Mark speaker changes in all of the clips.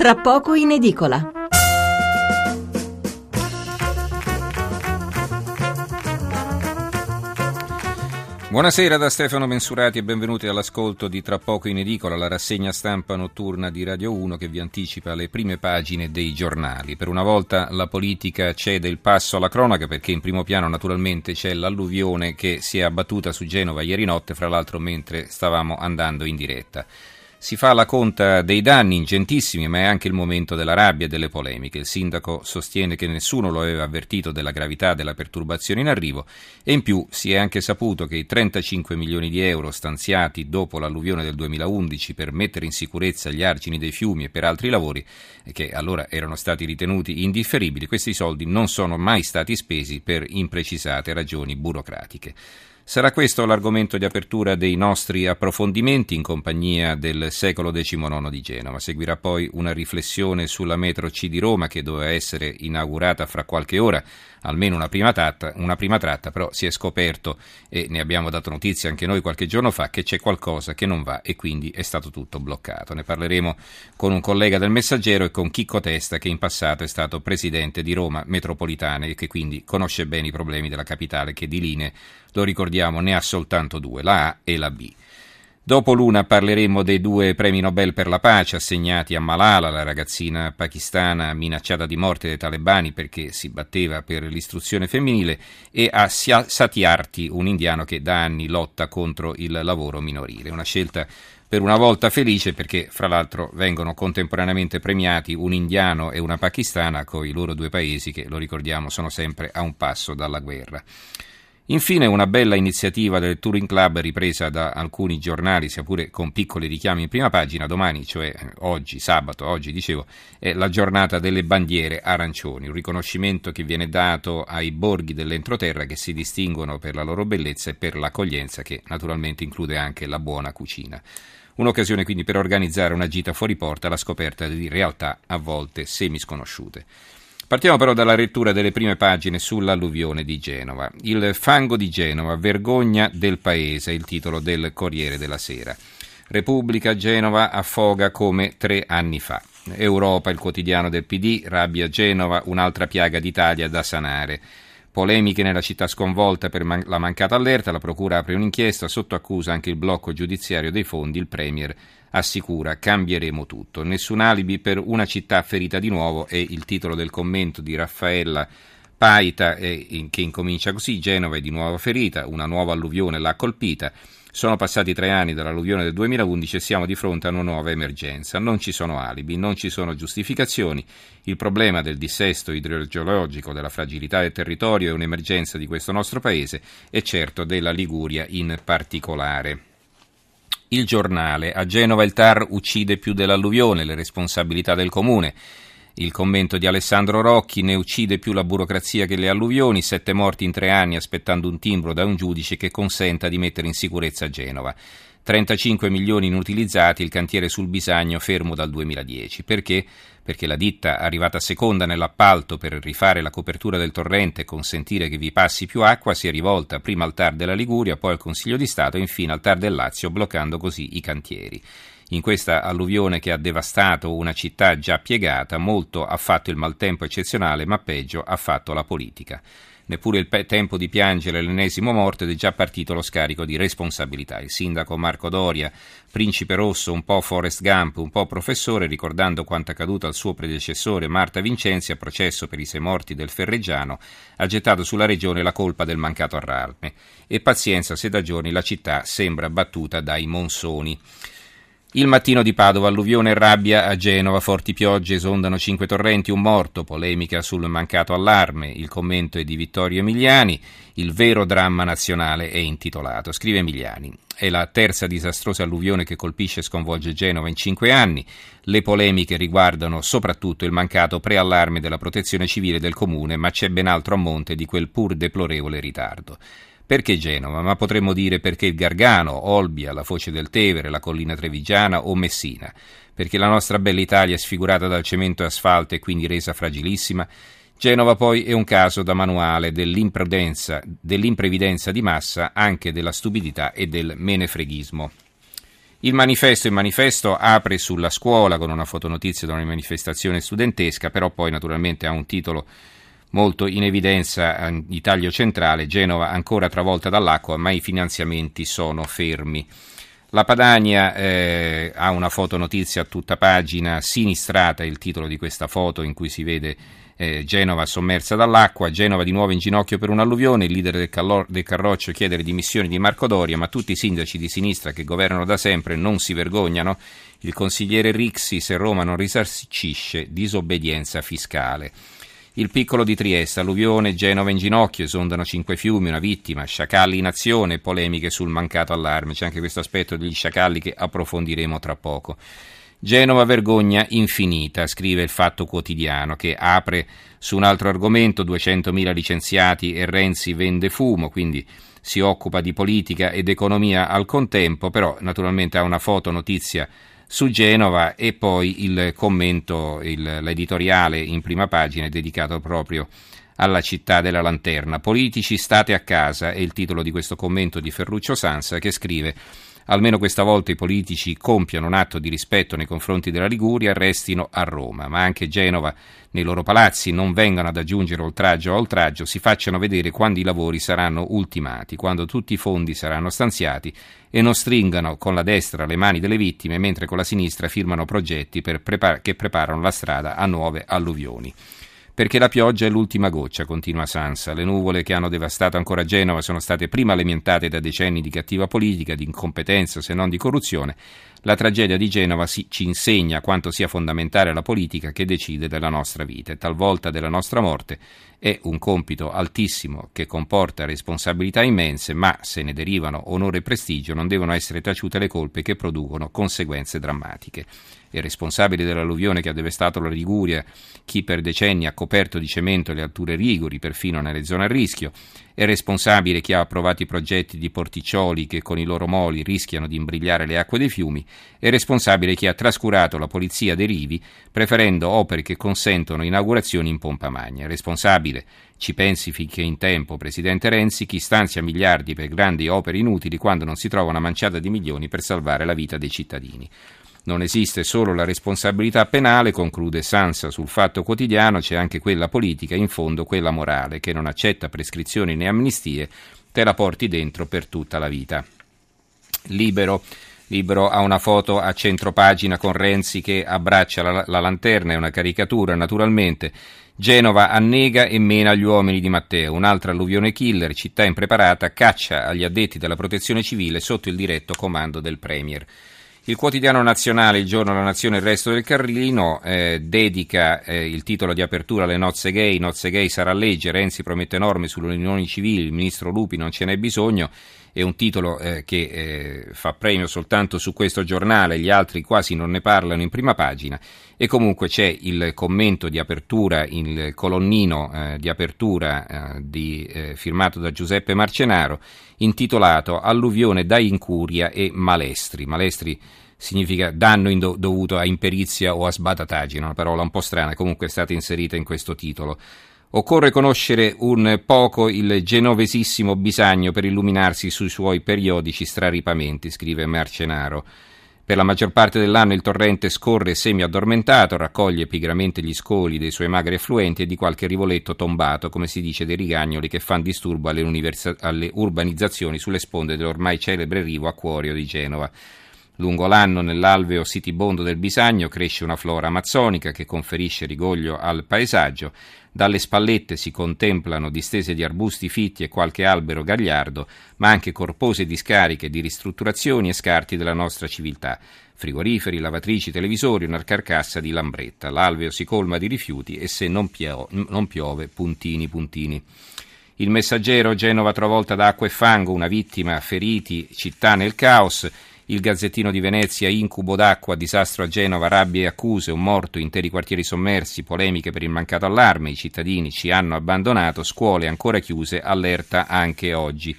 Speaker 1: tra poco in edicola.
Speaker 2: Buonasera da Stefano Mensurati e benvenuti all'ascolto di Tra poco in edicola, la rassegna stampa notturna di Radio 1 che vi anticipa le prime pagine dei giornali. Per una volta la politica cede il passo alla cronaca perché in primo piano naturalmente c'è l'alluvione che si è abbattuta su Genova ieri notte, fra l'altro mentre stavamo andando in diretta. Si fa la conta dei danni ingentissimi, ma è anche il momento della rabbia e delle polemiche. Il sindaco sostiene che nessuno lo aveva avvertito della gravità della perturbazione in arrivo e in più si è anche saputo che i 35 milioni di euro stanziati dopo l'alluvione del 2011 per mettere in sicurezza gli argini dei fiumi e per altri lavori, che allora erano stati ritenuti indifferibili, questi soldi non sono mai stati spesi per imprecisate ragioni burocratiche. Sarà questo l'argomento di apertura dei nostri approfondimenti in compagnia del secolo XIX di Genova. Seguirà poi una riflessione sulla metro C di Roma che doveva essere inaugurata fra qualche ora, almeno una prima, tratta, una prima tratta, però si è scoperto e ne abbiamo dato notizia anche noi qualche giorno fa che c'è qualcosa che non va e quindi è stato tutto bloccato. Ne parleremo con un collega del Messaggero e con Chicco Testa che in passato è stato presidente di Roma Metropolitana e che quindi conosce bene i problemi della capitale che di linee lo ricordiamo, ne ha soltanto due, la A e la B. Dopo l'una parleremo dei due premi Nobel per la pace assegnati a Malala, la ragazzina pakistana minacciata di morte dai talebani perché si batteva per l'istruzione femminile, e a Satyarthi, un indiano che da anni lotta contro il lavoro minorile. Una scelta per una volta felice perché fra l'altro vengono contemporaneamente premiati un indiano e una pakistana con i loro due paesi che, lo ricordiamo, sono sempre a un passo dalla guerra. Infine una bella iniziativa del Touring Club ripresa da alcuni giornali, sia pure con piccoli richiami in prima pagina, domani, cioè oggi, sabato, oggi dicevo, è la giornata delle bandiere arancioni, un riconoscimento che viene dato ai borghi dell'entroterra che si distinguono per la loro bellezza e per l'accoglienza che naturalmente include anche la buona cucina. Un'occasione quindi per organizzare una gita fuori porta alla scoperta di realtà a volte semisconosciute. Partiamo però dalla lettura delle prime pagine sull'alluvione di Genova. Il fango di Genova, vergogna del paese, il titolo del Corriere della Sera. Repubblica Genova affoga come tre anni fa. Europa, il quotidiano del PD, rabbia Genova, un'altra piaga d'Italia da sanare. Polemiche nella città sconvolta per man- la mancata allerta, la Procura apre un'inchiesta, sotto accusa anche il blocco giudiziario dei fondi, il Premier assicura cambieremo tutto. Nessun alibi per una città ferita di nuovo è il titolo del commento di Raffaella Paita eh, che incomincia così, Genova è di nuovo ferita, una nuova alluvione l'ha colpita. Sono passati tre anni dall'alluvione del 2011 e siamo di fronte a una nuova emergenza. Non ci sono alibi, non ci sono giustificazioni. Il problema del dissesto idrogeologico, della fragilità del territorio è un'emergenza di questo nostro paese e certo della Liguria in particolare. Il giornale. A Genova il TAR uccide più dell'alluvione, le responsabilità del comune. Il commento di Alessandro Rocchi ne uccide più la burocrazia che le alluvioni, sette morti in tre anni aspettando un timbro da un giudice che consenta di mettere in sicurezza Genova. 35 milioni inutilizzati, il cantiere sul Bisagno fermo dal 2010. Perché? Perché la ditta, arrivata seconda nell'appalto per rifare la copertura del torrente e consentire che vi passi più acqua, si è rivolta prima al TAR della Liguria, poi al Consiglio di Stato e infine al TAR del Lazio, bloccando così i cantieri. In questa alluvione che ha devastato una città già piegata, molto ha fatto il maltempo eccezionale, ma peggio ha fatto la politica. Neppure il pe- tempo di piangere l'ennesimo morto ed è già partito lo scarico di responsabilità. Il sindaco Marco Doria, principe rosso, un po' Forrest Gump, un po' professore, ricordando quanto accaduto al suo predecessore Marta Vincenzi a processo per i sei morti del Ferreggiano, ha gettato sulla regione la colpa del mancato allarme. E pazienza se da giorni la città sembra battuta dai monsoni. Il mattino di Padova, alluvione e rabbia a Genova, forti piogge, esondano cinque torrenti, un morto, polemica sul mancato allarme, il commento è di Vittorio Emiliani, il vero dramma nazionale è intitolato, scrive Emiliani. È la terza disastrosa alluvione che colpisce e sconvolge Genova in cinque anni. Le polemiche riguardano soprattutto il mancato preallarme della protezione civile del comune, ma c'è ben altro a monte di quel pur deplorevole ritardo. Perché Genova? Ma potremmo dire perché il Gargano, Olbia, la Foce del Tevere, la Collina Trevigiana o Messina? Perché la nostra bella Italia è sfigurata dal cemento e asfalto e quindi resa fragilissima? Genova poi è un caso da manuale dell'imprevidenza di massa, anche della stupidità e del menefreghismo. Il manifesto, il manifesto apre sulla scuola con una fotonotizia di una manifestazione studentesca, però poi naturalmente ha un titolo molto in evidenza di taglio centrale, Genova ancora travolta dall'acqua, ma i finanziamenti sono fermi. La Padania eh, ha una fotonotizia a tutta pagina, sinistrata il titolo di questa foto in cui si vede eh, Genova sommersa dall'acqua, Genova di nuovo in ginocchio per un'alluvione, il leader del, Callo- del Carroccio chiede le dimissioni di Marco Doria, ma tutti i sindaci di sinistra che governano da sempre non si vergognano. Il consigliere Rixi, se Roma non risarcisce, disobbedienza fiscale. Il piccolo di Trieste, alluvione, Genova in ginocchio, esondano cinque fiumi, una vittima, sciacalli in azione, polemiche sul mancato allarme. C'è anche questo aspetto degli sciacalli che approfondiremo tra poco. Genova vergogna infinita, scrive il Fatto Quotidiano, che apre su un altro argomento, 200.000 licenziati e Renzi vende fumo, quindi si occupa di politica ed economia al contempo, però naturalmente ha una foto notizia su Genova e poi il commento, il, l'editoriale in prima pagina dedicato proprio alla città della lanterna. Politici state a casa è il titolo di questo commento di Ferruccio Sansa che scrive almeno questa volta i politici compiano un atto di rispetto nei confronti della Liguria restino a Roma, ma anche Genova nei loro palazzi non vengano ad aggiungere oltraggio a oltraggio, si facciano vedere quando i lavori saranno ultimati, quando tutti i fondi saranno stanziati e non stringano con la destra le mani delle vittime mentre con la sinistra firmano progetti prepar- che preparano la strada a nuove alluvioni. Perché la pioggia è l'ultima goccia, continua Sansa. Le nuvole che hanno devastato ancora Genova sono state prima alimentate da decenni di cattiva politica, di incompetenza, se non di corruzione. La tragedia di Genova ci insegna quanto sia fondamentale la politica che decide della nostra vita e talvolta della nostra morte. È un compito altissimo che comporta responsabilità immense, ma se ne derivano onore e prestigio non devono essere taciute le colpe che producono conseguenze drammatiche e responsabile dell'alluvione che ha devastato la Liguria, chi per decenni ha coperto di cemento le alture Rigori, perfino nelle zone a rischio, è responsabile chi ha approvato i progetti di porticcioli che con i loro moli rischiano di imbrigliare le acque dei fiumi, è responsabile chi ha trascurato la polizia dei rivi preferendo opere che consentono inaugurazioni in pompa magna, è responsabile. Ci pensi finché in tempo, Presidente Renzi, chi stanzia miliardi per grandi opere inutili quando non si trova una manciata di milioni per salvare la vita dei cittadini. Non esiste solo la responsabilità penale, conclude Sansa sul Fatto Quotidiano, c'è anche quella politica, in fondo quella morale, che non accetta prescrizioni né amnistie, te la porti dentro per tutta la vita. Libero. Libero ha una foto a centropagina con Renzi che abbraccia la, la lanterna, è una caricatura naturalmente. Genova annega e mena gli uomini di Matteo, un'altra alluvione killer, città impreparata, caccia agli addetti della protezione civile sotto il diretto comando del Premier. Il quotidiano nazionale, il giorno La Nazione e il resto del Carlino, eh, dedica eh, il titolo di apertura alle nozze gay, nozze gay sarà legge, Renzi promette norme sulle unioni civili, il ministro Lupi non ce n'è bisogno, è un titolo eh, che eh, fa premio soltanto su questo giornale, gli altri quasi non ne parlano in prima pagina. E comunque c'è il commento di apertura, il colonnino eh, di apertura eh, di, firmato da Giuseppe Marcenaro intitolato Alluvione da incuria e malestri. Malestri significa danno do- dovuto a imperizia o a sbatataggine, una parola un po' strana, comunque è stata inserita in questo titolo. Occorre conoscere un poco il genovesissimo Bisagno per illuminarsi sui suoi periodici straripamenti, scrive Marcenaro. Per la maggior parte dell'anno il torrente scorre semi-addormentato, raccoglie pigramente gli scoli dei suoi magri affluenti e di qualche rivoletto tombato, come si dice dei rigagnoli che fanno disturbo alle, universi- alle urbanizzazioni sulle sponde dell'ormai celebre rivo Acquorio di Genova. Lungo l'anno nell'alveo sitibondo del Bisagno cresce una flora amazzonica che conferisce rigoglio al paesaggio. Dalle spallette si contemplano distese di arbusti fitti e qualche albero gagliardo, ma anche corpose discariche di ristrutturazioni e scarti della nostra civiltà. Frigoriferi, lavatrici, televisori, una carcassa di lambretta. L'alveo si colma di rifiuti e se non, pio- non piove, puntini, puntini. Il messaggero Genova travolta da acqua e fango, una vittima, feriti, città nel caos. Il Gazzettino di Venezia, incubo d'acqua, disastro a Genova, rabbie e accuse, un morto, interi quartieri sommersi, polemiche per il mancato allarme, i cittadini ci hanno abbandonato, scuole ancora chiuse, allerta anche oggi.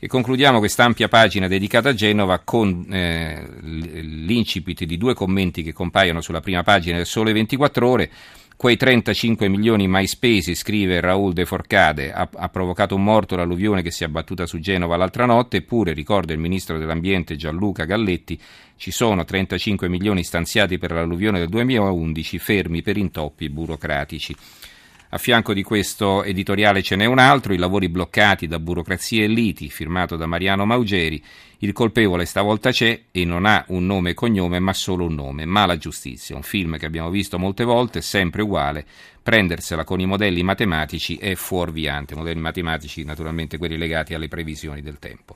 Speaker 2: E concludiamo quest'ampia pagina dedicata a Genova con eh, l'incipit di due commenti che compaiono sulla prima pagina del Sole 24 Ore. Quei 35 milioni mai spesi, scrive Raul De Forcade, ha, ha, provocato un morto l'alluvione che si è abbattuta su Genova l'altra notte, eppure, ricorda il ministro dell'Ambiente Gianluca Galletti, ci sono 35 milioni stanziati per l'alluvione del 2011 fermi per intoppi burocratici. A fianco di questo editoriale ce n'è un altro, I lavori bloccati da burocrazie e liti, firmato da Mariano Maugeri. Il colpevole stavolta c'è e non ha un nome e cognome, ma solo un nome, Mala Giustizia, un film che abbiamo visto molte volte, sempre uguale. Prendersela con i modelli matematici è fuorviante, modelli matematici naturalmente quelli legati alle previsioni del tempo.